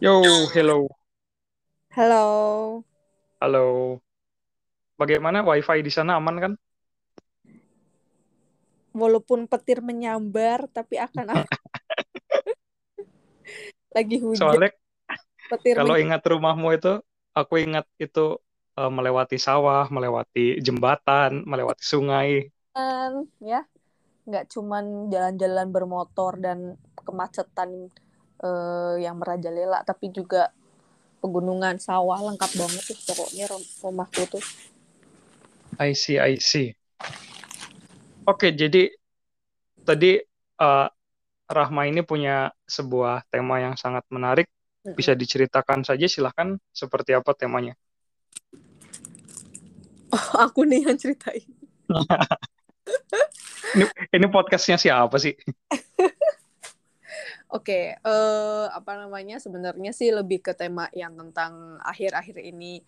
Yo, hello. Halo. Halo. Bagaimana WiFi di sana aman kan? Walaupun petir menyambar, tapi akan lagi hujan. Soalnya petir kalau men- ingat rumahmu itu, aku ingat itu eh, melewati sawah, melewati jembatan, melewati sungai. ya, nggak cuman jalan-jalan bermotor dan kemacetan eh, yang merajalela, tapi juga pegunungan, sawah lengkap banget tuh pokoknya rum- rumahku tuh. I see, I see. Oke, jadi tadi eh, Rahma ini punya sebuah tema yang sangat menarik. Bisa diceritakan saja, silahkan seperti apa temanya. Oh, aku nih yang ceritain. Ini, ini podcastnya siapa sih? Oke, eh, apa namanya? Sebenarnya sih lebih ke tema yang tentang akhir-akhir ini.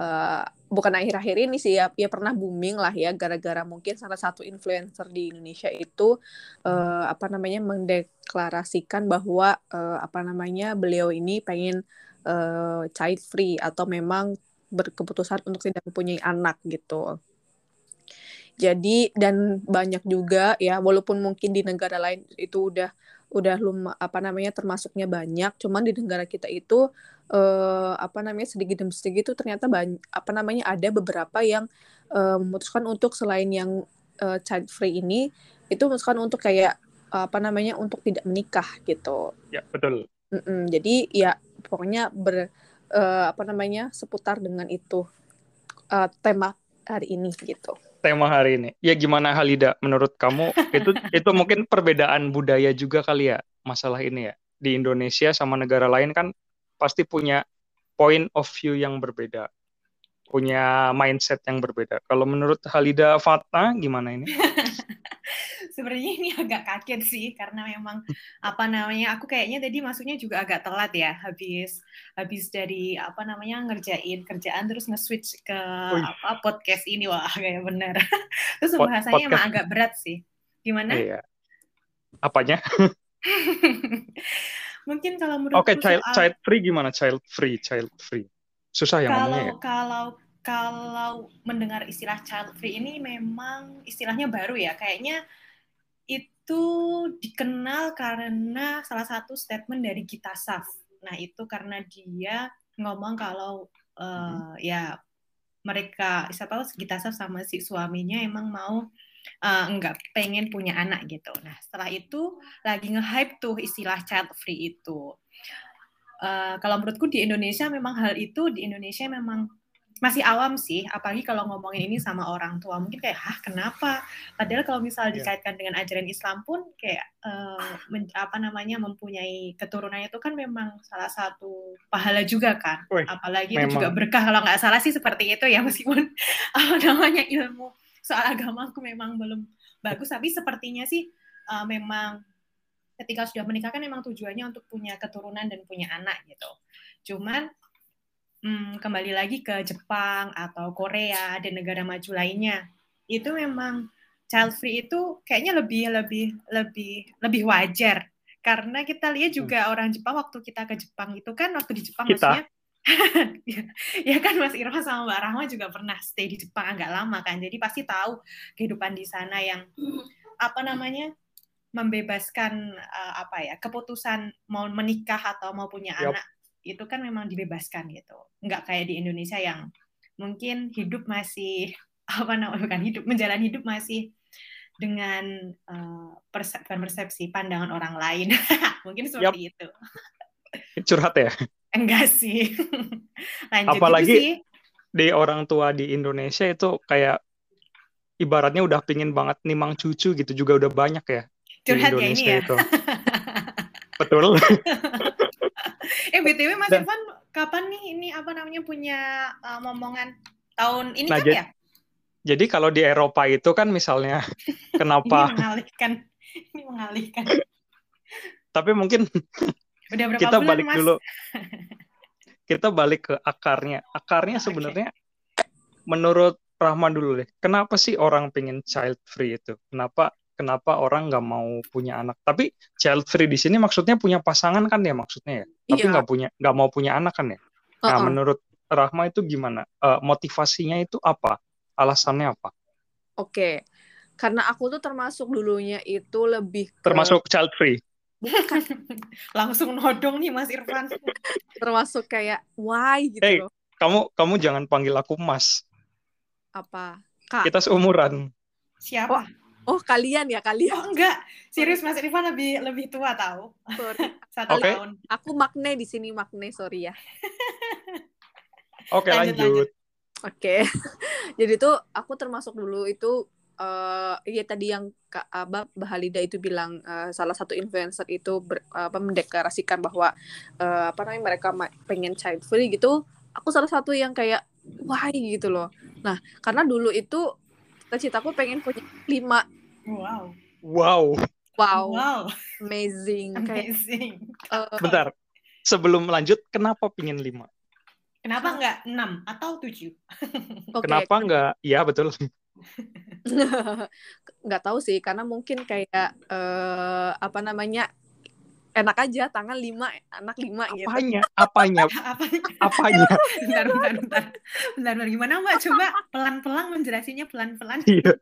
eh, bukan akhir-akhir ini sih ya, ya pernah booming lah ya, gara-gara mungkin salah satu influencer di Indonesia itu eh, apa namanya mendeklarasikan bahwa eh, apa namanya beliau ini pengen eh, child free atau memang berkeputusan untuk tidak mempunyai anak gitu. Jadi dan banyak juga ya walaupun mungkin di negara lain itu udah udah lum apa namanya termasuknya banyak, cuman di negara kita itu eh, apa namanya sedikit demi sedikit itu ternyata banyak apa namanya ada beberapa yang eh, memutuskan untuk selain yang eh, child free ini itu memutuskan untuk kayak apa namanya untuk tidak menikah gitu. Ya, betul. Mm-mm, jadi ya pokoknya ber eh, apa namanya seputar dengan itu eh, tema hari ini gitu. Tema hari ini. Ya gimana Halida menurut kamu itu itu mungkin perbedaan budaya juga kali ya masalah ini ya. Di Indonesia sama negara lain kan pasti punya point of view yang berbeda. Punya mindset yang berbeda. Kalau menurut Halida Fatna gimana ini? Sebenarnya ini agak kaget sih karena memang apa namanya aku kayaknya tadi masuknya juga agak telat ya habis habis dari apa namanya ngerjain kerjaan terus nge-switch ke Wih. apa podcast ini wah kayak bener. Terus Pod- pembahasannya emang agak berat sih. Gimana? Iya. Apanya? Mungkin kalau menurutku Oke, child soal child free gimana? Child free, child free. Susah ya ngomongnya ya. kalau kalau kalau mendengar istilah child free ini memang istilahnya baru ya kayaknya itu dikenal karena salah satu statement dari Gita Saf. Nah itu karena dia ngomong kalau Mhm. eh, ya mereka siapa tahu Gita Saf sama si suaminya emang mau eh, nggak pengen punya anak gitu. Nah setelah itu lagi nge-hype tuh istilah child free itu. Eh, kalau menurutku di Indonesia memang hal itu di Indonesia memang masih awam sih, apalagi kalau ngomongin ini sama orang tua mungkin kayak hah kenapa? Padahal kalau misal Iya. dikaitkan dengan ajaran Islam pun kayak eh, men- apa namanya mempunyai keturunan itu kan memang salah satu pahala juga kan, Wih, apalagi itu juga memang. berkah kalau nggak salah sih seperti itu ya meskipun apa namanya ilmu soal agamaku memang belum bagus, tapi sepertinya sih eh, memang ketika sudah menikah kan memang tujuannya untuk punya keturunan dan punya anak gitu. Cuman hmm, kembali lagi ke Jepang atau Korea dan negara maju lainnya, itu memang child free itu kayaknya lebih lebih lebih lebih wajar. Karena kita lihat juga orang Jepang waktu kita ke Jepang itu kan waktu di Jepang Kita. maksudnya ya, ya kan Mas Irma sama Mbak Rahma juga pernah stay di Jepang agak lama kan. Jadi pasti tahu kehidupan di sana yang apa namanya membebaskan eh, apa ya keputusan mau menikah atau mau punya Yup. anak itu kan memang dibebaskan gitu. Nggak kayak di Indonesia yang mungkin hidup masih apa namanya bukan hidup menjalani hidup masih dengan eh, perse- bukan persepsi pandangan orang lain. Mungkin seperti itu. Curhat ya. enggak sih. Lanjut Apalagi sih. di orang tua di Indonesia itu kayak ibaratnya udah pingin banget nimang cucu gitu juga udah banyak ya di curhat ya ini Indonesia ya? itu. Betul. Eh btw Mas Dan- Irfan kapan nih ini apa namanya punya uh, momongan tahun ini Nah, kan ya Jadi kalau di Eropa itu kan misalnya kenapa ini mengalihkan ini mengalihkan tapi mungkin udah berapa kita bulan balik Mas dulu kita balik ke akarnya. Akarnya sebenarnya menurut Rahman dulu deh. Kenapa sih orang pengen child free itu? Kenapa kenapa orang nggak mau punya anak? Tapi child free di sini maksudnya punya pasangan kan ya maksudnya ya? Tapi Iya. nggak punya nggak mau punya anak kan ya nah Uh-uh. menurut Rahma itu gimana Eh, motivasinya itu apa alasannya apa Oke. Karena aku tuh termasuk dulunya itu lebih ke termasuk child free bukan Langsung nodong nih Mas Irfan. termasuk kayak why gitu Hey. loh. kamu kamu jangan panggil aku Mas Apa? Kak. kita seumuran Siapa? Oh, kalian ya, kalian. Oh enggak, serius Mas Irfan lebih lebih tua tahu. Sorry. Satu Oke. tahun. Aku makne di sini makne, sorry ya. oke Lanjut, lanjut, Oke. Jadi tuh aku termasuk dulu itu eh ya tadi yang Kak Abah Bahalida itu bilang eh, salah satu influencer itu ber- apa mendeklarasikan bahwa eh, apa namanya mereka ma- pengen child free gitu. Aku salah satu yang kayak why gitu loh. Nah, karena dulu itu cita-citaku pengen punya lima. Wow. wow Wow, Wow. amazing. Kayak Amazing. eh, bentar sebelum lanjut kenapa pingin lima Kenapa enggak 6 atau 7? oke. kenapa nggak ya betul nggak tahu sih karena mungkin kayak eh apa namanya enak aja tangan lima anak lima gitu apanya apanya Apa? apanya bentar, bentar, bentar. Bentar, bentar. Gimana Mbak? Coba pelan-pelan menjelasinya pelan-pelan. iya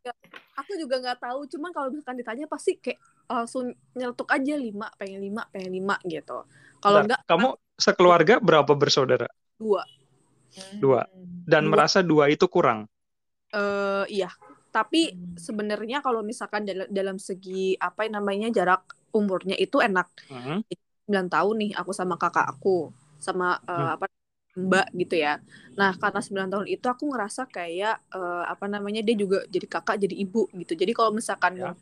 aku juga nggak tahu cuman kalau misalkan ditanya pasti kayak langsung nyeletuk aja lima pengen lima pengen lima gitu kalau enggak kamu sekeluarga berapa bersaudara dua Dua. dan Dua. merasa dua itu kurang eh iya tapi sebenarnya kalau misalkan dalam dalam segi apa yang namanya jarak umurnya itu enak Hmm. 9 tahun nih aku sama kakak aku sama eh, Hmm. apa mbak gitu ya. Nah, karena 9 tahun itu aku ngerasa kayak eh, apa namanya dia juga jadi kakak jadi ibu gitu. Jadi kalau misalkan Ya.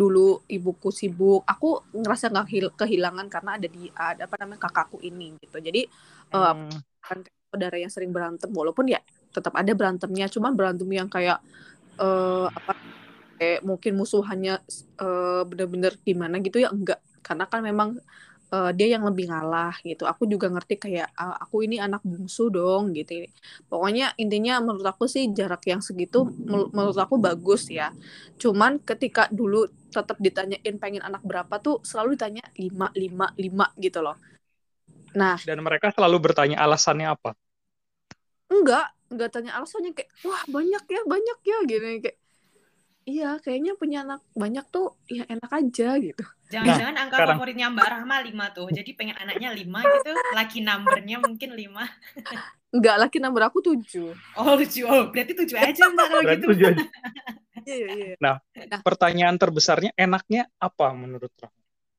dulu ibuku sibuk, aku ngerasa nggak hil- kehilangan karena ada di ada apa namanya kakakku ini gitu. Jadi eh, Hmm. kayak saudara yang sering berantem walaupun ya tetap ada berantemnya, cuman berantem yang kayak eh apa kayak mungkin musuhannya eh bener-bener gimana gitu ya enggak. Karena kan memang eh, dia yang lebih ngalah gitu. Aku juga ngerti kayak "Ah, aku ini anak bungsu dong gitu. Pokoknya intinya menurut aku sih jarak yang segitu menurut aku bagus ya. Cuman ketika dulu tetap ditanyain pengen anak berapa tuh selalu ditanya lima lima lima gitu loh. Nah dan mereka selalu bertanya alasannya apa? Enggak enggak tanya alasannya kayak wah banyak ya banyak ya gitu. Kayak iya kayaknya punya anak banyak tuh ya enak aja gitu Jangan-jangan angka sekarang. favoritnya Mbak Rahma 5 tuh. Jadi pengen anaknya 5 gitu. Laki numbernya mungkin 5. enggak laki nomor aku tujuh Oh, 7. Oh, berarti 7 aja Mbak kalau Berarti gitu. tujuan. iya iya pertanyaan terbesarnya enaknya apa menurut Rahma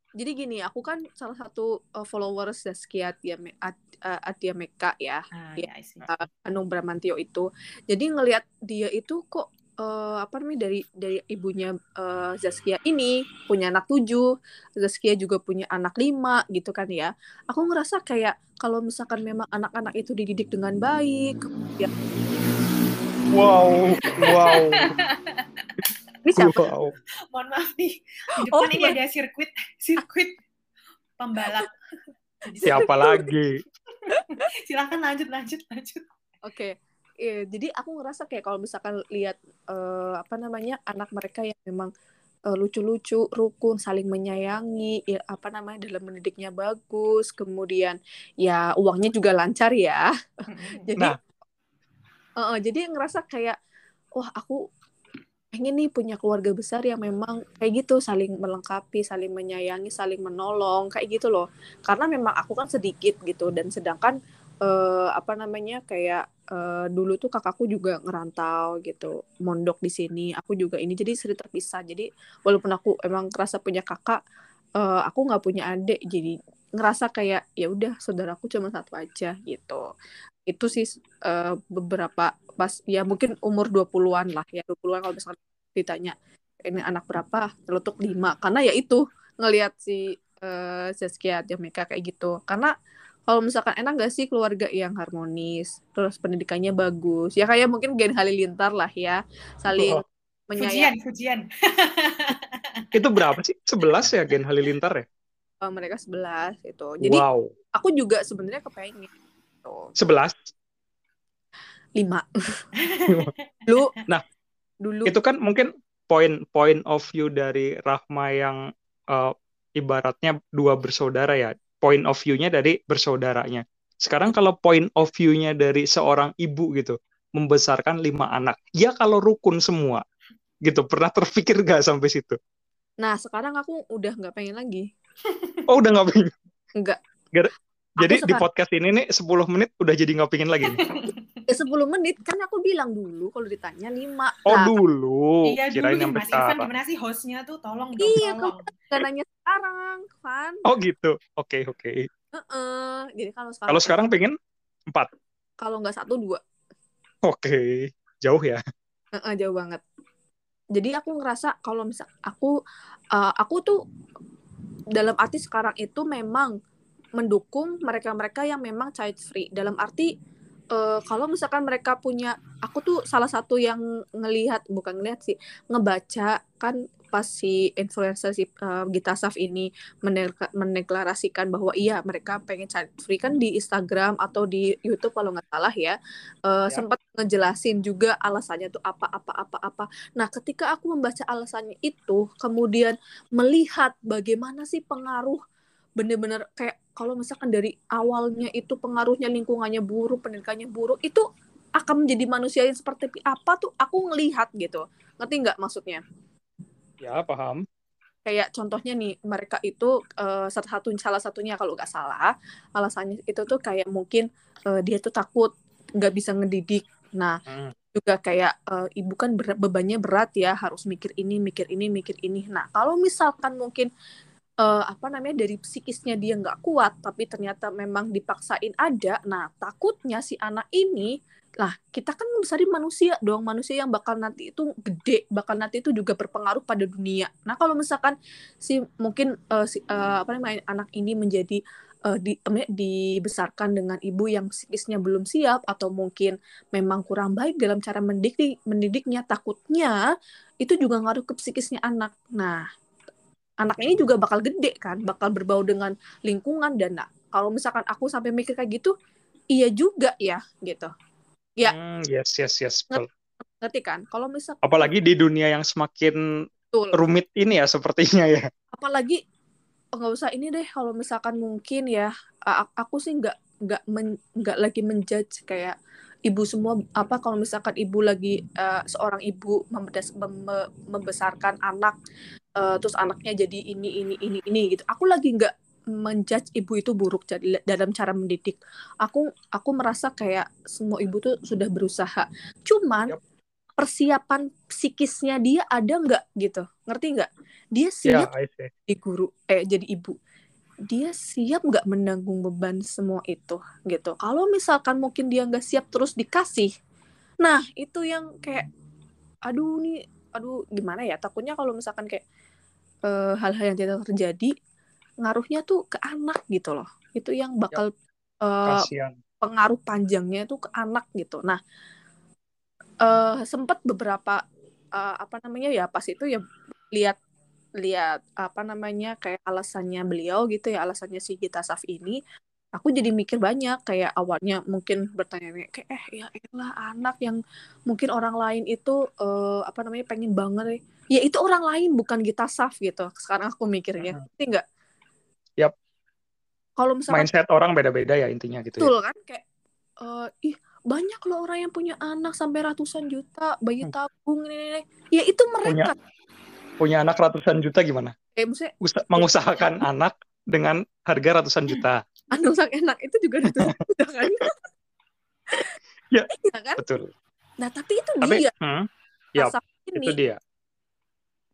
jadi gini aku kan salah satu uh, followers Zaskia Atia Me- At- uh, Meka ya Ah, Iya. ya, I see. uh, Anung Bramantio itu jadi ngelihat dia itu kok uh, apa namanya dari dari ibunya uh, Zaskia ini punya anak tujuh Zaskia juga punya anak lima gitu kan ya aku ngerasa kayak kalau misalkan memang anak-anak itu dididik dengan baik kemudian wow wow ini siapa wow Mohon maaf nih. Di Oh, depan ini ada sirkuit sirkuit pembalap. Siapa lagi Silakan lanjut lanjut lanjut. Oke, Iya, jadi aku ngerasa kayak kalau misalkan lihat eh, apa namanya anak mereka yang memang eh, lucu-lucu, rukun, saling menyayangi, ya, apa namanya dalam mendidiknya bagus, kemudian ya uangnya juga lancar ya. Jadi, Nah. eh, eh, jadi ngerasa kayak wah aku pengen nih punya keluarga besar yang memang kayak gitu saling melengkapi, saling menyayangi, saling menolong kayak gitu loh. Karena memang aku kan sedikit gitu dan sedangkan eh, apa namanya kayak eh, dulu tuh kakakku juga ngerantau gitu, mondok di sini. Aku juga ini jadi sering terpisah. Jadi walaupun aku emang kerasa punya kakak, eh, aku nggak punya adik. Jadi ngerasa kayak ya udah saudaraku cuma satu aja gitu. Itu sih eh, beberapa pas ya mungkin umur 20-an lah ya 20-an kalau misalkan ditanya ini anak berapa letuk 5 karena ya itu ngelihat si eh, Zaskia Jamaica kayak gitu karena kalau misalkan enak gak sih keluarga? Yang harmonis. Terus pendidikannya bagus. Ya kayak mungkin Gen Halilintar lah ya. Saling Oh, menyayangi Pujian, pujian. itu berapa sih? 11 ya Gen Halilintar ya? Eh, mereka 11 itu jadi wow. aku juga sebenarnya kepengen gitu. 11 lima. Dulu Nah, dulu. itu kan mungkin point point of view dari Rahma yang eh, ibaratnya dua bersaudara ya point of view-nya dari bersaudaranya. Sekarang kalau point of view-nya dari seorang ibu gitu, membesarkan lima anak, ya kalau rukun semua, gitu. Pernah terpikir gak sampai situ? Nah, sekarang aku udah nggak pengen lagi. Oh, udah nggak pengen? Enggak. Jadi Aku di sekarang- podcast ini nih 10 menit udah jadi nggak pengen lagi. Ya 10 menit kan aku bilang dulu kalau ditanya 5. Oh nah, dulu, iya dulu kirain sampai Mas sekarang. gimana sih hostnya tuh tolong dong Iya, tolong. Gak nanya sekarang, Van. Oh gitu, oke oke. Heeh. Jadi kalau sekarang Kalau sekarang pengen empat, kalau nggak satu dua, oke, jauh ya. Heeh, jauh banget. Jadi aku ngerasa kalau misal aku eh, aku tuh dalam arti sekarang itu memang mendukung mereka-mereka yang memang child free. Dalam arti eh, kalau misalkan mereka punya aku tuh salah satu yang ngelihat bukan ngelihat sih ngebaca kan pas si influencer si eh, Gita Saf ini mendeklarasikan bahwa iya mereka pengen child free kan di Instagram atau di YouTube kalau nggak salah ya eh, Ya. sempat ngejelasin juga alasannya tuh apa apa apa apa. Nah, ketika aku membaca alasannya itu, kemudian melihat bagaimana sih pengaruh bener-bener kayak kalau misalkan dari awalnya itu pengaruhnya lingkungannya buruk, pendidikannya buruk, itu akan menjadi manusia yang seperti apa tuh aku ngelihat gitu. Ngerti nggak maksudnya? Ya paham. kayak contohnya nih mereka itu eh, salah satu salah satunya kalau nggak salah alasannya itu tuh kayak mungkin eh, dia tuh takut nggak bisa ngedidik nah Hmm. juga kayak eh, ibu kan berat- bebannya berat ya harus mikir ini mikir ini mikir ini nah kalau misalkan mungkin eh, apa namanya dari psikisnya dia nggak kuat tapi ternyata memang dipaksain ada nah takutnya si anak ini lah kita kan besarin manusia dong manusia yang bakal nanti itu gede bakal nanti itu juga berpengaruh pada dunia. Nah kalau misalkan si mungkin eh, si eh, apa namanya anak ini menjadi eh, di em- dibesarkan dengan ibu yang psikisnya belum siap atau mungkin memang kurang baik dalam cara mendidik mendidiknya takutnya itu juga ngaruh ke psikisnya anak. Nah anak ini juga bakal gede kan bakal berbau dengan lingkungan dan nah, kalau misalkan aku sampai mikir kayak gitu iya juga ya gitu Ya. Hmm, yes yes yes. betul. ngerti kan kalau misalkan Apalagi di dunia yang semakin betul rumit ini ya sepertinya ya. apalagi oh, nggak usah ini deh kalau misalkan mungkin ya aku sih nggak nggak men- nggak lagi menjudge kayak ibu semua apa kalau misalkan ibu lagi eh, seorang ibu mem- membesarkan anak eh, terus anaknya jadi ini ini ini ini gitu. Aku lagi nggak menjudge ibu itu buruk dalam cara mendidik. Aku aku merasa kayak semua ibu tuh sudah berusaha. Cuman Yap. persiapan psikisnya dia ada nggak gitu? Ngerti nggak? Dia Ya, siap I see. jadi guru eh jadi ibu. Dia siap nggak menanggung beban semua itu gitu? Kalau misalkan mungkin dia nggak siap terus dikasih nah itu yang kayak aduh nih aduh gimana ya takutnya kalau misalkan kayak eh, hal-hal yang tidak terjadi ngaruhnya tuh ke anak gitu loh itu yang bakal eh, Kasihan. pengaruh panjangnya itu ke anak gitu. Nah, eh sempat beberapa eh, apa namanya ya pas itu ya lihat lihat apa namanya kayak alasannya beliau gitu ya alasannya si Gita Saf ini aku jadi mikir banyak kayak awalnya mungkin bertanya kayak eh ya elah anak yang mungkin orang lain itu eh, apa namanya pengen banget ya itu orang lain bukan Gita Saf gitu sekarang aku mikirnya Mhm. ngerti nggak Yap. kalau misalkan Mindset orang beda-beda ya intinya gitu ya. Betul kan kayak eh, ih banyak loh orang yang punya anak sampai ratusan juta bayi Hmm. tabung ini, ini, ya itu mereka Punya anak ratusan juta gimana? kayak maksudnya Usa- mengusahakan anak dengan harga ratusan juta. Anak sang enak. Itu juga ratusan juta kan? Ya. Iya kan? Betul. nah tapi itu Tapi dia. hmm, Yap, rasa itu ini dia.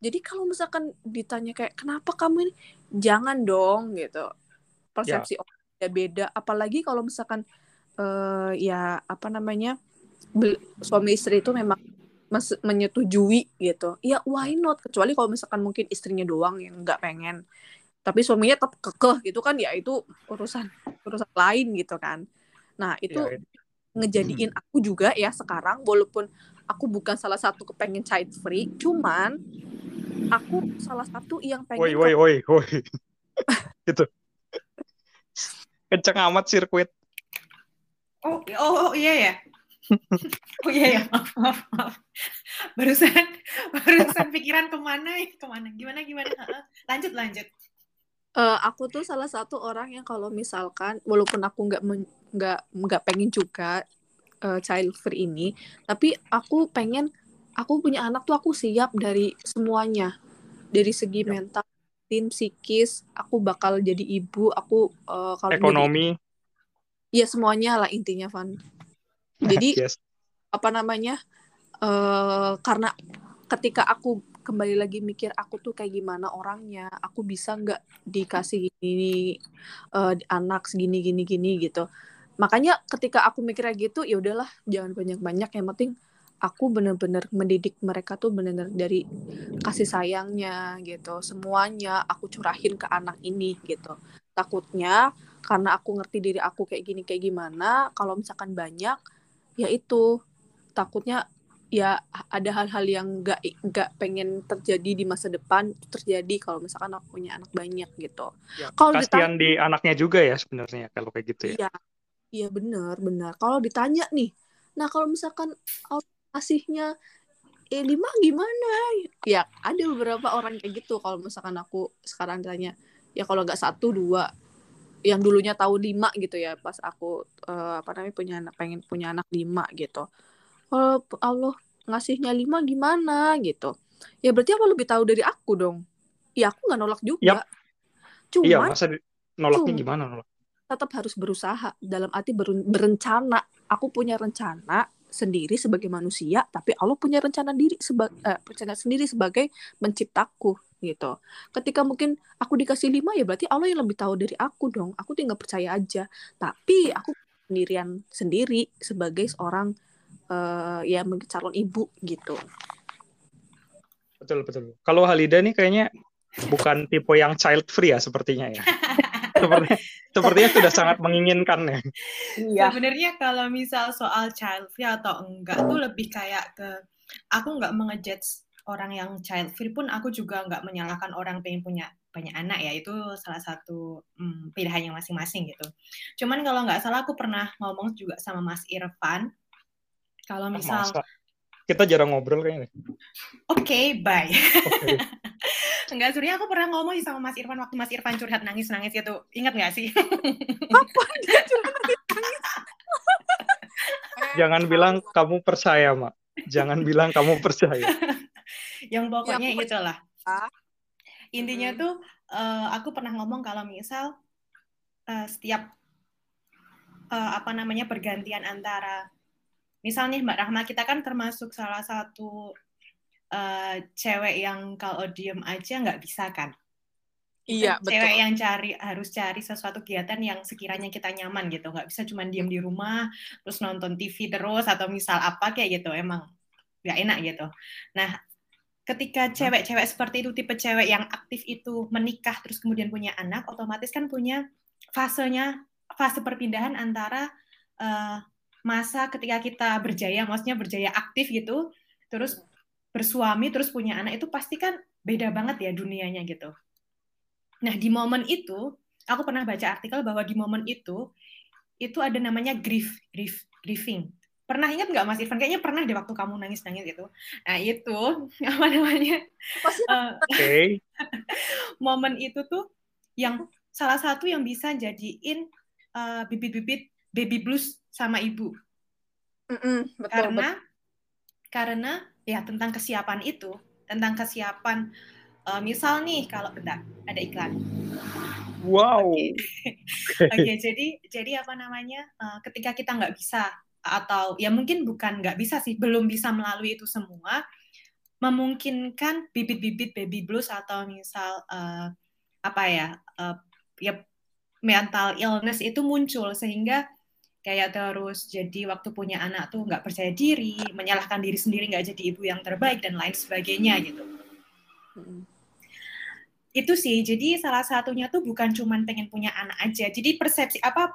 jadi kalau misalkan ditanya kayak kenapa kamu ini? Jangan dong gitu. Persepsi orang beda-beda. Apalagi kalau misalkan eh, ya apa namanya suami istri itu memang menyetujui gitu. Ya why not? Kecuali kalau misalkan mungkin istrinya doang yang nggak pengen tapi suaminya tetap kekeh gitu kan ya itu urusan urusan lain gitu kan nah itu Ya, ngejadiin aku juga ya sekarang walaupun aku bukan salah satu kepengen child free cuman aku salah satu yang pengen Woi, woi, woi, woi. itu. Kenceng amat sirkuit. Oh, oh, oh, iya ya. Oh iya ya, maaf, maaf, maaf. Barusan, barusan pikiran ke mana ya, ke mana, gimana, gimana. Lanjut, lanjut. Uh, aku tuh salah satu orang yang kalau misalkan walaupun aku nggak nggak nggak pengen juga uh, child free ini, tapi aku pengen aku punya anak tuh aku siap dari semuanya, dari segi mental, tim psikis, aku bakal jadi ibu, aku uh, kalau ekonomi, jadi, ya semuanya lah intinya Van. Jadi yes. apa namanya? Uh, karena ketika aku kembali lagi mikir aku tuh kayak gimana orangnya? Aku bisa nggak dikasih gini uh, anak segini gini gini gitu. Makanya ketika aku mikirnya gitu ya udahlah jangan banyak banyak yang penting aku bener-bener mendidik mereka tuh bener-bener dari kasih sayangnya gitu. Semuanya aku curahin ke anak ini gitu. Takutnya karena aku ngerti diri aku kayak gini kayak gimana kalau misalkan banyak ya itu. Takutnya ya ada hal-hal yang nggak nggak pengen terjadi di masa depan terjadi kalau misalkan aku punya anak banyak gitu. Ya, kalau kasihan di anaknya juga ya sebenarnya kalau kayak gitu ya. Iya, iya benar benar. Kalau ditanya nih, nah kalau misalkan kasihnya eh lima gimana? Ya ada beberapa orang kayak gitu. Kalau misalkan aku sekarang tanya, ya kalau nggak satu dua, yang dulunya tahu lima gitu ya pas aku uh, apa namanya punya anak pengen punya anak lima gitu kalau Allah ngasihnya lima gimana gitu. Ya berarti apa lebih tahu dari aku dong. Ya aku nggak nolak juga. Yep. cuma iya masa nolaknya cuma, gimana nolak? tetap harus berusaha dalam arti ber berencana. Aku punya rencana sendiri sebagai manusia tapi Allah punya rencana diri sebagai eh, rencana sendiri sebagai menciptaku gitu. Ketika mungkin aku dikasih lima ya berarti Allah yang lebih tahu dari aku dong. Aku tinggal percaya aja. Tapi aku sendirian sendiri sebagai seorang uh, ya mungkin calon ibu gitu. Betul betul. Kalau Halida nih kayaknya bukan tipe yang child free ya sepertinya ya. Seperti, sepertinya sudah sangat menginginkan ya. Iya. Sebenarnya kalau misal soal child free atau enggak tuh lebih kayak ke aku nggak mengejudge orang yang child free pun aku juga nggak menyalahkan orang pengen punya banyak anak ya itu salah satu hmm, pilihannya masing-masing gitu. Cuman kalau nggak salah aku pernah ngomong juga sama Mas Irfan kalau misal Masa? kita jarang ngobrol kayaknya. Oke, okay, bye. Okay. Enggak, sebenarnya aku pernah ngomong sama Mas Irfan waktu Mas Irfan curhat nangis-nangis gitu. Ingat nggak sih? Apa dia curhat nangis? Jangan bilang kamu percaya, Mak. Jangan bilang kamu percaya. Yang pokoknya ya, itulah. Intinya hmm. tuh uh, aku pernah ngomong kalau misal uh, setiap uh, apa namanya pergantian antara misalnya Mbak Rahma kita kan termasuk salah satu uh, cewek yang kalau diem aja nggak bisa kan Iya, betul. Cewek yang cari harus cari sesuatu kegiatan yang sekiranya kita nyaman gitu, nggak bisa cuma diem di rumah terus nonton TV terus atau misal apa kayak gitu, emang nggak enak gitu. Nah, ketika cewek-cewek seperti itu tipe cewek yang aktif itu menikah terus kemudian punya anak, otomatis kan punya fasenya fase perpindahan antara uh, masa ketika kita berjaya, maksudnya berjaya aktif gitu, terus bersuami, terus punya anak itu pasti kan beda banget ya dunianya gitu. Nah di momen itu, aku pernah baca artikel bahwa di momen itu itu ada namanya grief, grief, grieving. Pernah ingat nggak Mas Irfan? Kayaknya pernah di waktu kamu nangis-nangis itu. Nah itu apa namanya? Uh, okay. momen itu tuh yang salah satu yang bisa jadiin uh, bibit-bibit baby blues sama ibu. Mm -mm, betul, karena betul. karena ya tentang kesiapan itu, tentang kesiapan uh, misal nih kalau bentar ada iklan. Wow. Oke, okay. okay, jadi jadi apa namanya? Uh, ketika kita nggak bisa atau ya mungkin bukan nggak bisa sih, belum bisa melalui itu semua, memungkinkan bibit-bibit baby blues atau misal uh, apa ya uh, ya mental illness itu muncul sehingga kayak terus jadi waktu punya anak tuh nggak percaya diri, menyalahkan diri sendiri nggak jadi ibu yang terbaik dan lain sebagainya gitu. Itu sih, jadi salah satunya tuh bukan cuman pengen punya anak aja. Jadi persepsi apa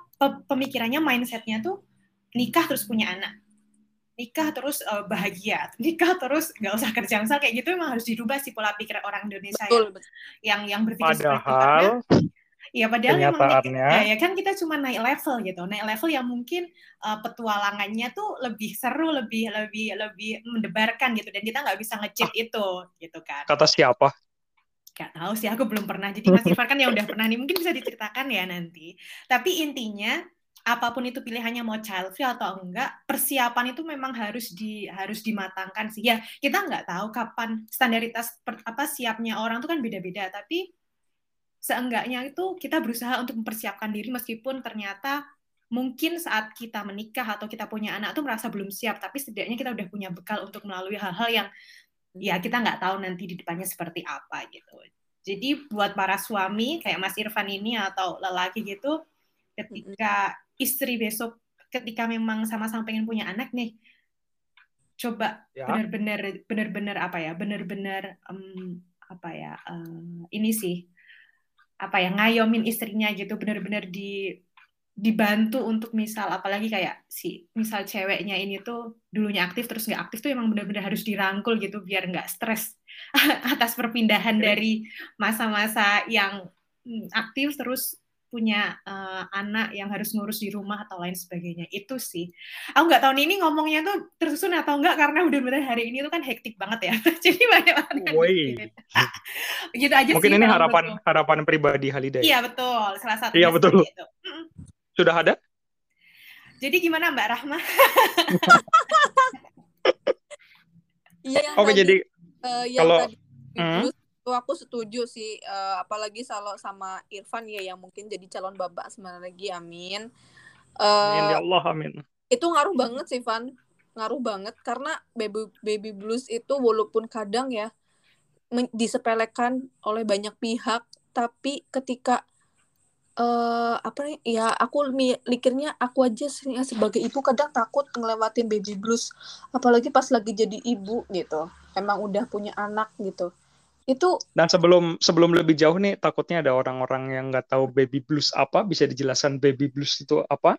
pemikirannya, mindsetnya tuh nikah terus punya anak, nikah terus uh, bahagia, nikah terus nggak usah kerja misal kayak gitu emang harus dirubah sih pola pikir orang Indonesia betul, yang, yang yang berpikir Padahal, seperti itu. Karena Ya padahal kenyataannya memang, ya, ya kan kita cuma naik level gitu, naik level yang mungkin uh, petualangannya tuh lebih seru, lebih lebih lebih mendebarkan gitu, dan kita nggak bisa ngecip ah. itu gitu kan. Kata siapa? Gak tahu sih, aku belum pernah. Jadi Mas Irfan kan yang udah pernah nih, mungkin bisa diceritakan ya nanti. Tapi intinya apa pun itu pilihannya mau child free atau enggak, persiapan itu memang harus di harus dimatangkan sih. Ya, kita nggak tahu kapan standaritas per, apa siapnya orang itu kan beda-beda, tapi seenggaknya itu kita berusaha untuk mempersiapkan diri meskipun ternyata mungkin saat kita menikah atau kita punya anak tuh merasa belum siap, tapi setidaknya kita udah punya bekal untuk melalui hal-hal yang ya kita nggak tahu nanti di depannya seperti apa gitu. Jadi buat para suami kayak Mas Irfan ini atau lelaki gitu, ketika istri besok ketika memang sama-sama pengen punya anak nih, coba ya. benar-benar benar-benar apa ya, benar-benar um, apa ya, um, ini sih apa ya ngayomin istrinya gitu benar-benar di dibantu untuk misal apalagi kayak si misal ceweknya ini tuh dulunya aktif terus nggak aktif tuh emang benar-benar harus dirangkul gitu biar nggak stres atas perpindahan dari masa-masa yang mm, aktif terus punya uh, anak yang harus ngurus di rumah atau lain sebagainya. Itu sih. Aku nggak tahu nih ini ngomongnya tuh tersusun atau enggak karena udah benar hari ini tuh kan hektik banget ya. Jadi banyak banget gitu aja mungkin sih, ini harapan betul. harapan pribadi Haliday iya betul. Salah satu iya betul. itu. sudah ada? Jadi gimana Mbak Rahma? Iya, Oke, jadi uh, yang kalau tadi, hmm? Itu aku setuju sih uh, apalagi kalau sama Irfan ya yang mungkin jadi calon babak sebenarnya lagi amin. Uh, amin ya Allah amin. itu ngaruh banget sih Van. Ngaruh banget karena baby baby blues itu walaupun kadang ya disepelekan oleh banyak pihak tapi ketika uh, apa ya aku mikirnya aku aja sebagai ibu kadang takut ngelewatin baby blues apalagi pas lagi jadi ibu gitu. Emang udah punya anak gitu itu dan sebelum sebelum lebih jauh nih takutnya ada orang-orang yang nggak tahu baby blues apa? Bisa dijelaskan baby blues itu apa?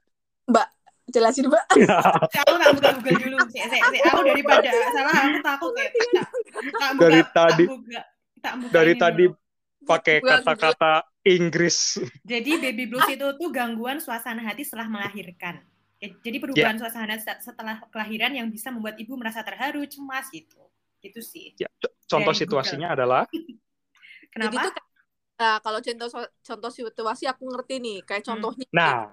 Mbak jelasin mbak. Aku nggak buka google dulu. Sih aku daripada salah aku takut ya dari tadi dari tadi pakai kata-kata Inggris. Jadi baby blues itu tuh gangguan suasana hati setelah melahirkan. Jadi perubahan yeah. suasana setelah kelahiran yang bisa membuat ibu merasa terharu cemas gitu itu sih. Ya, contoh situasinya adalah? Kenapa? Jadi tuh, nah kalau contoh contoh situasi aku ngerti nih kayak hmm. contohnya nah.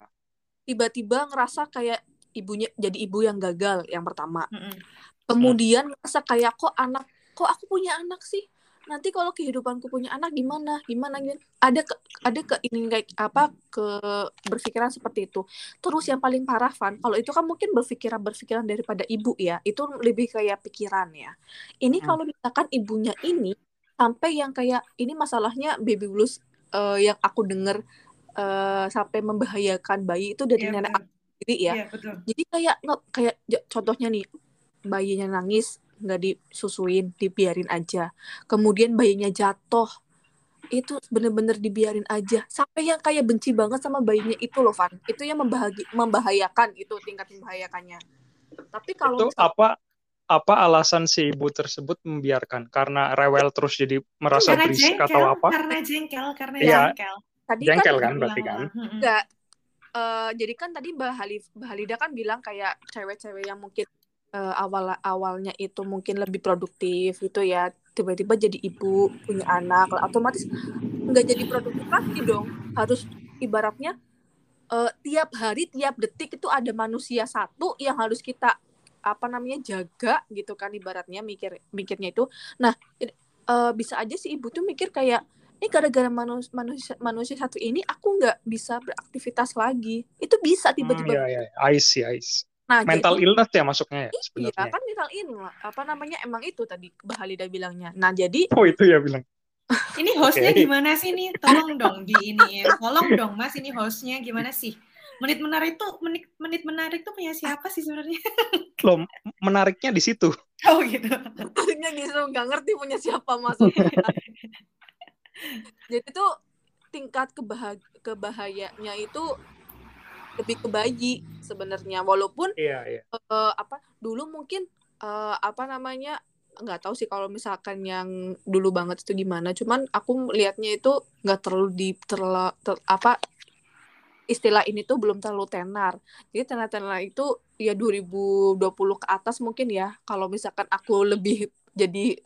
tiba-tiba ngerasa kayak ibunya jadi ibu yang gagal yang pertama. Hmm. kemudian ngerasa kayak kok anak kok aku punya anak sih nanti kalau kehidupanku punya anak gimana? Gimana gitu ada ke ada ke ini kayak apa ke berpikiran seperti itu. Terus yang paling parah Van kalau itu kan mungkin berpikiran berpikiran daripada ibu ya itu lebih kayak pikiran ya. Ini hmm. kalau misalkan ibunya ini sampai yang kayak ini masalahnya baby blues uh, yang aku dengar uh, sampai membahayakan bayi itu dari yeah, nenek aku sendiri ya. Yeah, betul. jadi kayak kayak contohnya nih bayinya nangis nggak disusuin dibiarin aja. Kemudian bayinya jatuh itu bener-bener dibiarin aja. Sampai yang kayak benci banget sama bayinya itu loh Van. Itu yang membahagi membahayakan itu tingkat membahayakannya. Tapi kalau itu misal... apa apa alasan si ibu tersebut membiarkan? Karena rewel terus jadi merasa karena berisik jengkel, atau apa? karena jengkel karena ya, jengkel tadi jengkel kan, kan berarti kan? Enggak uh, jadi kan tadi Mbak Halif Mbak Halida kan bilang kayak cewek-cewek yang mungkin uh, awal awalnya itu mungkin lebih produktif gitu ya tiba-tiba jadi ibu punya anak otomatis nggak jadi produktif lagi dong harus ibaratnya uh, tiap hari tiap detik itu ada manusia satu yang harus kita apa namanya jaga gitu kan ibaratnya mikir mikirnya itu nah uh, bisa aja sih ibu tuh mikir kayak ini gara-gara manusia, manusia manusia satu ini aku nggak bisa beraktivitas lagi itu bisa tiba-tiba hmm, ya, ya. I see, I see. Nah, mental jadi, illness ya masuknya ya sebenarnya. Iya, kan mental illness. Apa namanya? Emang itu tadi Bahalida bilangnya. Nah, jadi Oh, itu ya bilang. ini hostnya okay. gimana sih nih? Tolong dong di ini. Tolong dong Mas, ini hostnya gimana sih? Menit menarik tuh menit menit menarik tuh punya siapa sih sebenarnya? Loh, menariknya di situ. Oh gitu. Menariknya di situ nggak ngerti punya siapa maksudnya. Jadi tuh tingkat kebah kebahayanya itu lebih ke bayi sebenarnya. Walaupun iya, iya. Uh, apa dulu mungkin uh, apa namanya nggak tahu sih kalau misalkan yang dulu banget itu gimana. Cuman aku lihatnya itu nggak terlalu di terla, ter, apa istilah ini tuh belum terlalu tenar. Jadi tenar-tenar itu ya 2020 ke atas mungkin ya. Kalau misalkan aku lebih jadi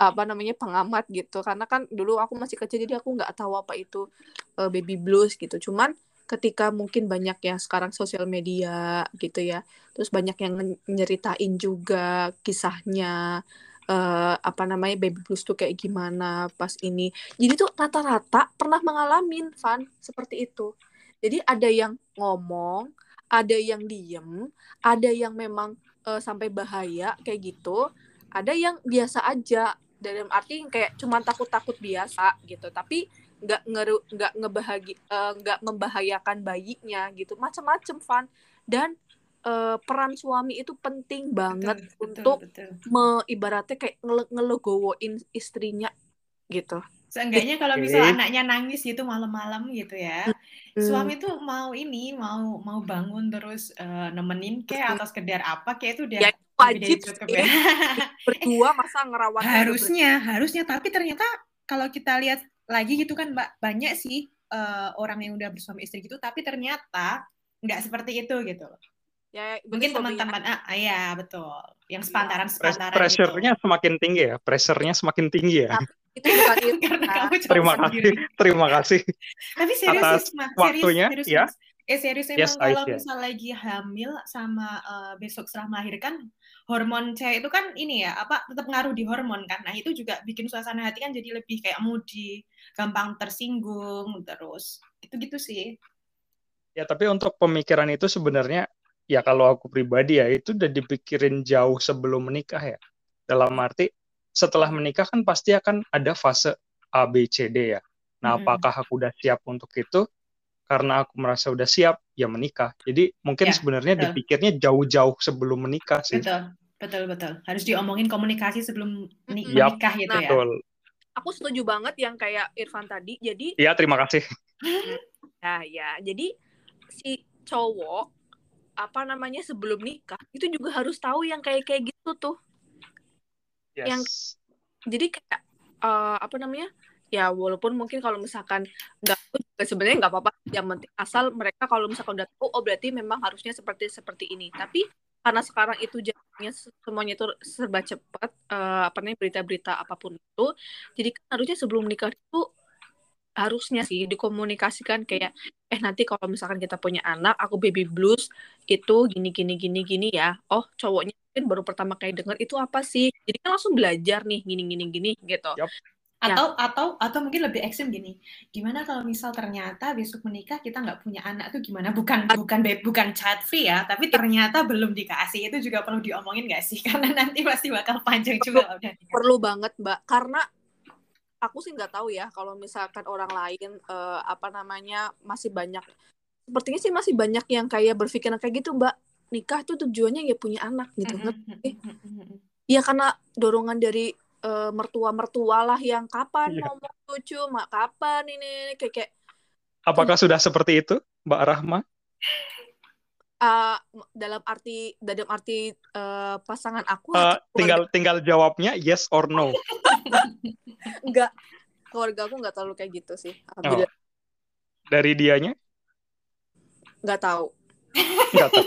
apa namanya pengamat gitu. Karena kan dulu aku masih kecil jadi aku nggak tahu apa itu uh, baby blues gitu. Cuman ketika mungkin banyak yang sekarang sosial media gitu ya terus banyak yang nyeritain juga kisahnya uh, apa namanya baby blues tuh kayak gimana pas ini. Jadi tuh rata-rata pernah mengalami Van seperti itu. Jadi ada yang ngomong ada yang diem ada yang memang uh, sampai bahaya kayak gitu ada yang biasa aja. Dalam arti kayak cuma takut-takut biasa gitu. Tapi nggak ngeru nggak ngebahagi uh, nggak membahayakan bayinya gitu. Macam-macam Van. Dan uh, peran suami itu penting banget betul, untuk betul, betul. Me, ibaratnya kayak ngele ngelegowoin istrinya gitu. Seenggaknya kalau misal anaknya nangis gitu malam-malam gitu ya, hmm. suami tuh mau ini, mau mau bangun terus uh, nemenin kayak atau sekedar apa kayak itu udah ya, wajib cukup ya. berdua masa ngerawat harusnya harusnya. Tapi ternyata kalau kita lihat lagi gitu kan mbak. Banyak sih uh, orang yang udah bersuami istri gitu tapi ternyata nggak seperti itu gitu ya mungkin teman-teman ah, ah ya betul. Yang sepantaran sepantaran pressure-nya gitu. semakin tinggi ya? Pressure-nya semakin tinggi ya? Tapi itu bukan itu terima kasih terima kasih. Tapi serius atas serius, waktunya serius, ya? Eh serius emang yes, kalau misal lagi hamil sama uh, besok setelah melahirkan hormon cewek itu kan ini ya apa tetap ngaruh di hormon kan nah itu juga bikin suasana hati kan jadi lebih kayak moody gampang tersinggung terus itu gitu sih ya tapi untuk pemikiran itu sebenarnya ya kalau aku pribadi ya itu udah dipikirin jauh sebelum menikah ya dalam arti setelah menikah kan pasti akan ada fase A B C D ya nah mm -hmm. apakah aku udah siap untuk itu karena aku merasa udah siap ya menikah. Jadi mungkin ya, sebenarnya betul. dipikirnya jauh-jauh sebelum menikah sih. Betul, betul, betul. Harus diomongin komunikasi sebelum menikah yep, gitu nah, ya. Betul. Aku setuju banget yang kayak Irfan tadi. Jadi Iya, terima kasih. Nah, ya. Jadi si cowok apa namanya sebelum nikah itu juga harus tahu yang kayak kayak gitu tuh. Yes. Yang jadi kayak uh, apa namanya? ya walaupun mungkin kalau misalkan nggak sebenarnya nggak apa-apa yang penting asal mereka kalau misalkan udah tahu oh berarti memang harusnya seperti seperti ini tapi karena sekarang itu jadinya semuanya itu serba cepat uh, apa namanya berita-berita apa pun itu. Jadi kan harusnya sebelum nikah itu harusnya sih dikomunikasikan kayak eh nanti kalau misalkan kita punya anak aku baby blues itu gini gini gini gini ya. Oh cowoknya mungkin baru pertama kali dengar itu apa sih? Jadi kan langsung belajar nih gini gini gini gitu. Yep atau ya. atau atau mungkin lebih ekstrim gini. Gimana kalau misal ternyata besok menikah kita nggak punya anak tuh gimana? Bukan bukan bukan child free ya tapi ternyata belum dikasih. Itu juga perlu diomongin gak sih? Karena nanti pasti bakal panjang juga perlu, udah perlu banget mbak. Karena aku sih nggak tahu ya kalau misalkan orang lain uh, apa namanya masih banyak sepertinya sih masih banyak yang kayak berpikiran kayak gitu mbak. Nikah tuh tujuannya ya punya anak gitu mm -hmm. ya karena dorongan dari uh, mertua-mertua lah yang kapan iya. mau cucu, mak kapan ini kayak kayak Apakah sudah seperti itu, Mbak Rahma? Uh, dalam arti dalam arti uh, pasangan aku uh, tinggal tinggal jawabnya yes or no. enggak keluarga aku nggak terlalu kayak gitu sih. Oh. Dari dianya? Nggak tahu. Nggak tahu.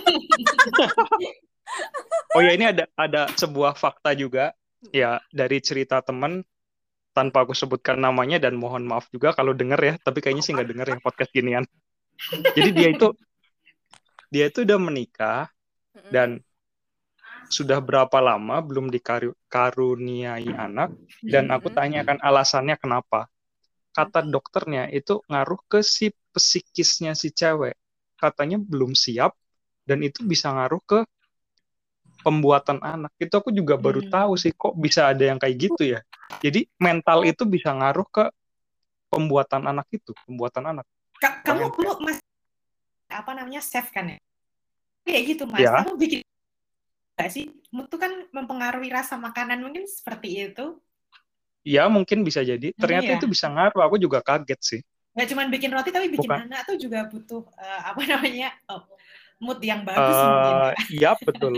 oh ya ini ada ada sebuah fakta juga ya dari cerita teman tanpa aku sebutkan namanya dan mohon maaf juga kalau denger ya tapi kayaknya sih nggak denger ya podcast ginian. Jadi dia itu dia itu udah menikah dan sudah berapa lama belum dikaruniai anak dan aku tanyakan alasannya kenapa. Kata dokternya itu ngaruh ke si psikisnya si cewek. Katanya belum siap dan itu bisa ngaruh ke pembuatan anak itu aku juga baru hmm. tahu sih kok bisa ada yang kayak gitu ya. Jadi mental itu bisa ngaruh ke pembuatan anak itu pembuatan anak. Ka kamu kamu mas apa namanya safe kan ya? Kayak gitu mas. Ya. kamu bikin gak sih? Itu kan mempengaruhi rasa makanan mungkin seperti itu. Ya mungkin bisa jadi. Ternyata iya. itu bisa ngaruh. Aku juga kaget sih. Gak cuma bikin roti tapi bikin Bukan. anak tuh juga butuh uh, apa namanya oh, mood yang bagus uh, mungkin. Iya betul.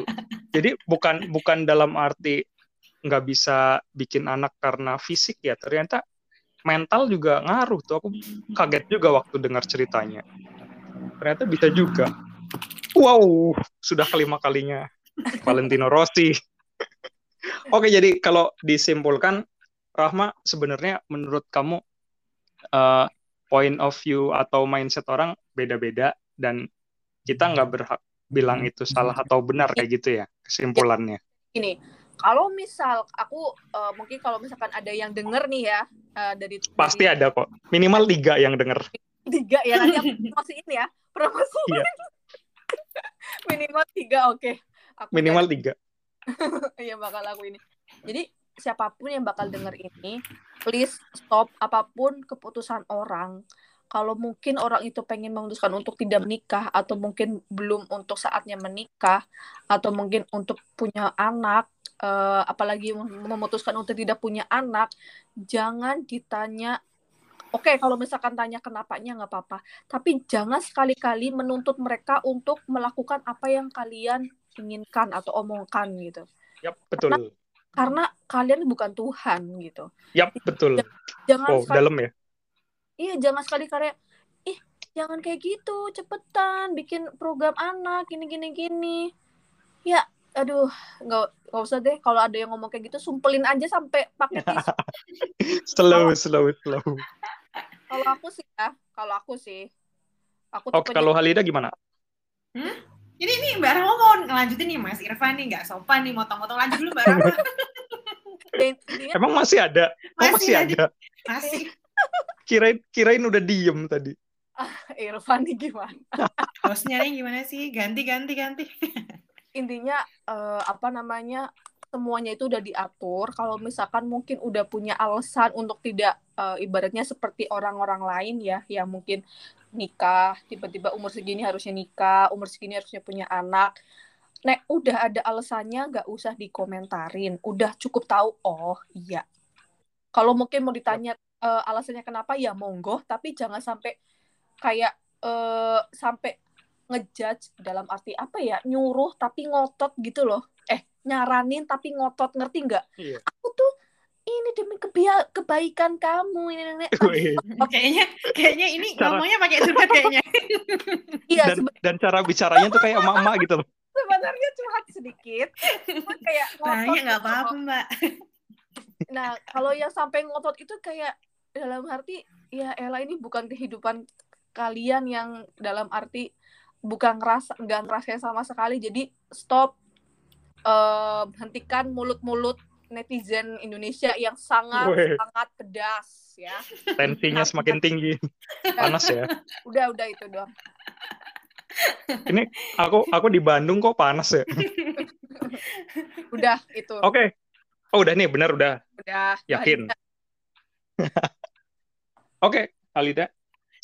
Jadi bukan bukan dalam arti nggak bisa bikin anak karena fisik ya. Ternyata mental juga ngaruh tuh. Aku kaget juga waktu dengar ceritanya. Ternyata bisa juga. Wow, sudah kelima kalinya Valentino Rossi. Oke, jadi kalau disimpulkan Rahma sebenarnya menurut kamu uh, point of view atau mindset orang beda-beda dan kita nggak berhak bilang itu salah atau benar kayak gitu ya kesimpulannya. Ini kalau misal aku uh, mungkin kalau misalkan ada yang denger nih ya uh, dari pasti dari, ada kok. Minimal tiga yang denger. Tiga ya nanti aku promosiin ya promosi. Iya. minimal tiga oke. Okay. minimal tiga. Iya bakal aku ini. Jadi siapa pun yang bakal denger ini please stop apa pun keputusan orang kalau mungkin orang itu pengen memutuskan untuk tidak menikah atau mungkin belum untuk saatnya menikah atau mungkin untuk punya anak uh, apalagi memutuskan untuk tidak punya anak jangan ditanya oke okay, kalau misalkan tanya kenapanya nggak apa-apa. Tapi jangan sekali-kali menuntut mereka untuk melakukan apa yang kalian inginkan atau omongkan gitu. Yep, betul. Karena, karena kalian bukan Tuhan gitu. Yap betul. Jangan oh, sekali, dalam ya iya jangan sekali kayak ih jangan kayak gitu cepetan bikin program anak gini gini gini ya aduh nggak nggak usah deh kalau ada yang ngomong kayak gitu sumpelin aja sampai pakai tisu slow slow slow kalau aku sih ya kalau aku sih aku oh, kalau Halida gimana hmm? Ini nih Mbak Rahma mau ngelanjutin nih Mas Irfan nih nggak sopan nih motong-motong lanjut dulu Mbak Rahma. Emang masih ada? Masih, oh, masih ada. ada. Masih. Kirain kirain udah diem tadi. Ah, Irfan nih gimana? Hostnya nih gimana sih? Ganti ganti ganti. Intinya uh, apa namanya? semuanya itu udah diatur. Kalau misalkan mungkin udah punya alasan untuk tidak uh, ibaratnya seperti orang-orang lain ya, yang mungkin nikah tiba-tiba umur segini harusnya nikah umur segini harusnya punya anak nek udah ada alasannya nggak usah dikomentarin udah cukup tahu oh iya kalau mungkin mau ditanya uh, alasannya kenapa? Ya monggo. Tapi jangan sampai kayak uh, sampai ngejudge dalam arti apa ya? Nyuruh tapi ngotot gitu loh. Eh nyaranin tapi ngotot. Ngerti nggak? Iya. aku tuh ini demi kebia kebaikan kamu ini nenek kayaknya kayaknya ini cara... ngomongnya pakai curhat kayaknya. Iya dan, dan cara bicaranya tuh kayak mama gitu. Loh sebenarnya curhat sedikit kayak banyak nggak apa-apa mbak nah kalau yang sampai ngotot itu kayak dalam arti ya Ella ini bukan kehidupan kalian yang dalam arti bukan ngerasa nggak ngerasa sama sekali jadi stop uh, hentikan mulut-mulut netizen Indonesia yang sangat Weh. sangat pedas ya. Tensinya semakin tinggi. Panas ya. Udah, udah itu doang. Ini aku aku di Bandung kok panas ya. udah itu. Oke. Okay. Oh, udah nih, benar udah. Udah. Yakin. Oke, okay, Alida.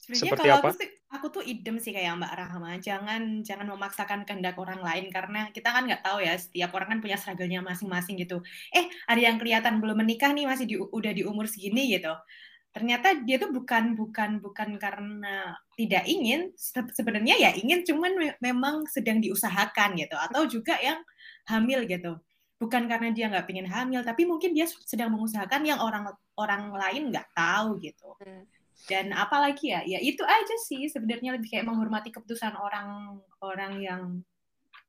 Seperti apa? Aku, aku tuh idem sih kayak Mbak Rahma. Jangan jangan memaksakan kehendak orang lain karena kita kan nggak tahu ya. Setiap orang kan punya struggle-nya masing-masing gitu. Eh, ada yang kelihatan belum menikah nih masih di, udah di umur segini gitu. Ternyata dia tuh bukan bukan bukan karena tidak ingin. Sebenarnya ya ingin, cuman me memang sedang diusahakan gitu. Atau juga yang hamil gitu. Bukan karena dia nggak pengen hamil, tapi mungkin dia sedang mengusahakan yang orang orang lain nggak tahu gitu. Hmm dan apalagi ya ya itu aja sih sebenarnya lebih kayak menghormati keputusan orang orang yang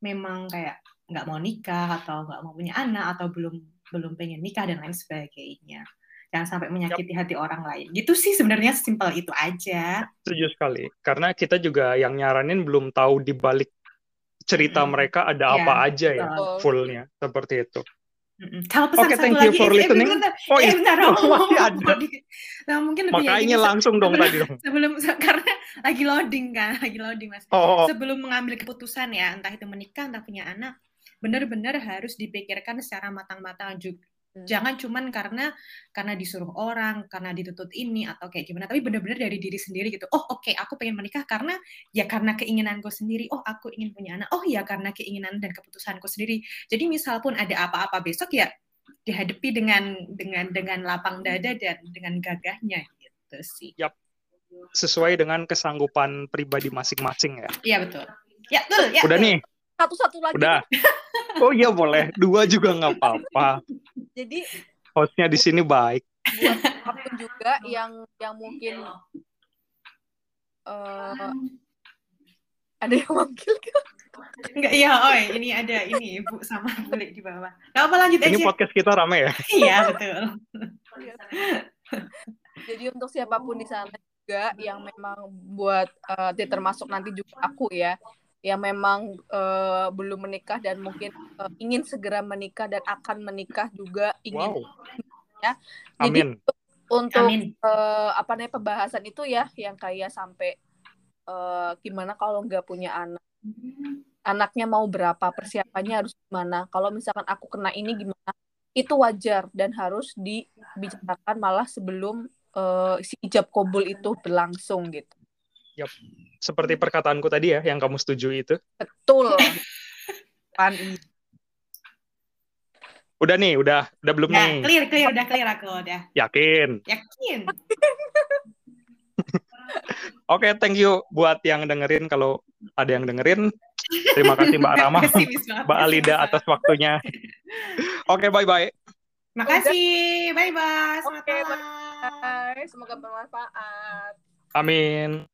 memang kayak nggak mau nikah atau nggak mau punya anak atau belum belum pengen nikah dan lain sebagainya jangan sampai menyakiti yep. hati orang lain gitu sih sebenarnya simpel itu aja setuju sekali karena kita juga yang nyaranin belum tahu di balik cerita hmm. mereka ada ya, apa aja ya fullnya seperti itu kalau pesan okay, thank you for eh, listening. Eh, oh, iya. eh, bentar, oh, masih ada. Nah, mungkin lebih Makanya langsung dong tadi dong. Sebelum karena lagi loading kan, lagi loading Mas. Oh, oh. Sebelum mengambil keputusan ya, entah itu menikah, entah punya anak, benar-benar harus dipikirkan secara matang-matang juga Hmm. Jangan cuman karena karena disuruh orang, karena dituntut ini atau kayak gimana, tapi benar-benar dari diri sendiri gitu. Oh, oke, okay, aku pengen menikah karena ya karena keinginanku sendiri. Oh, aku ingin punya anak. Oh, ya karena keinginan dan keputusanku sendiri. Jadi misal pun ada apa-apa besok ya dihadapi dengan dengan dengan lapang dada dan dengan gagahnya gitu sih. Yap. Sesuai dengan kesanggupan pribadi masing-masing ya. Iya, betul. Ya, betul. Ya, Udah nih. Satu-satu lagi. Udah. Oh iya boleh, dua juga nggak apa-apa. Jadi hostnya di sini baik. Buat apa pun juga yang yang mungkin uh, ada yang manggil Enggak, iya, oi, ini ada ini Ibu sama Bule di bawah. Gak apa lanjut Ini aja. podcast kita rame ya. Iya, betul. Jadi untuk siapa pun di sana juga yang memang buat eh, dia termasuk nanti juga aku ya, yang memang eh, belum menikah dan mungkin eh, ingin segera menikah dan akan menikah juga ingin Wow. ya. Jadi Amin. untuk Amin. eh, apa namanya pembahasan itu ya yang kayak sampai eh, gimana kalau nggak punya anak anaknya mau berapa persiapannya harus gimana kalau misalkan aku kena ini gimana itu wajar dan harus dibicarakan malah sebelum eh, si ijab kabul itu berlangsung gitu Seperti perkataanku tadi ya, yang kamu setuju itu. betul Pan Udah nih, udah, udah belum Udah, nih? clear, clear, udah clear aku, udah. Yakin. Yakin. Oke, thank you buat yang dengerin. Kalau ada yang dengerin, terima kasih Mbak Rama, Mbak Alida atas waktunya. Oke, bye-bye. Makasih. Bye-bye. Selamat Oke, malam. bye semoga bermanfaat Amin.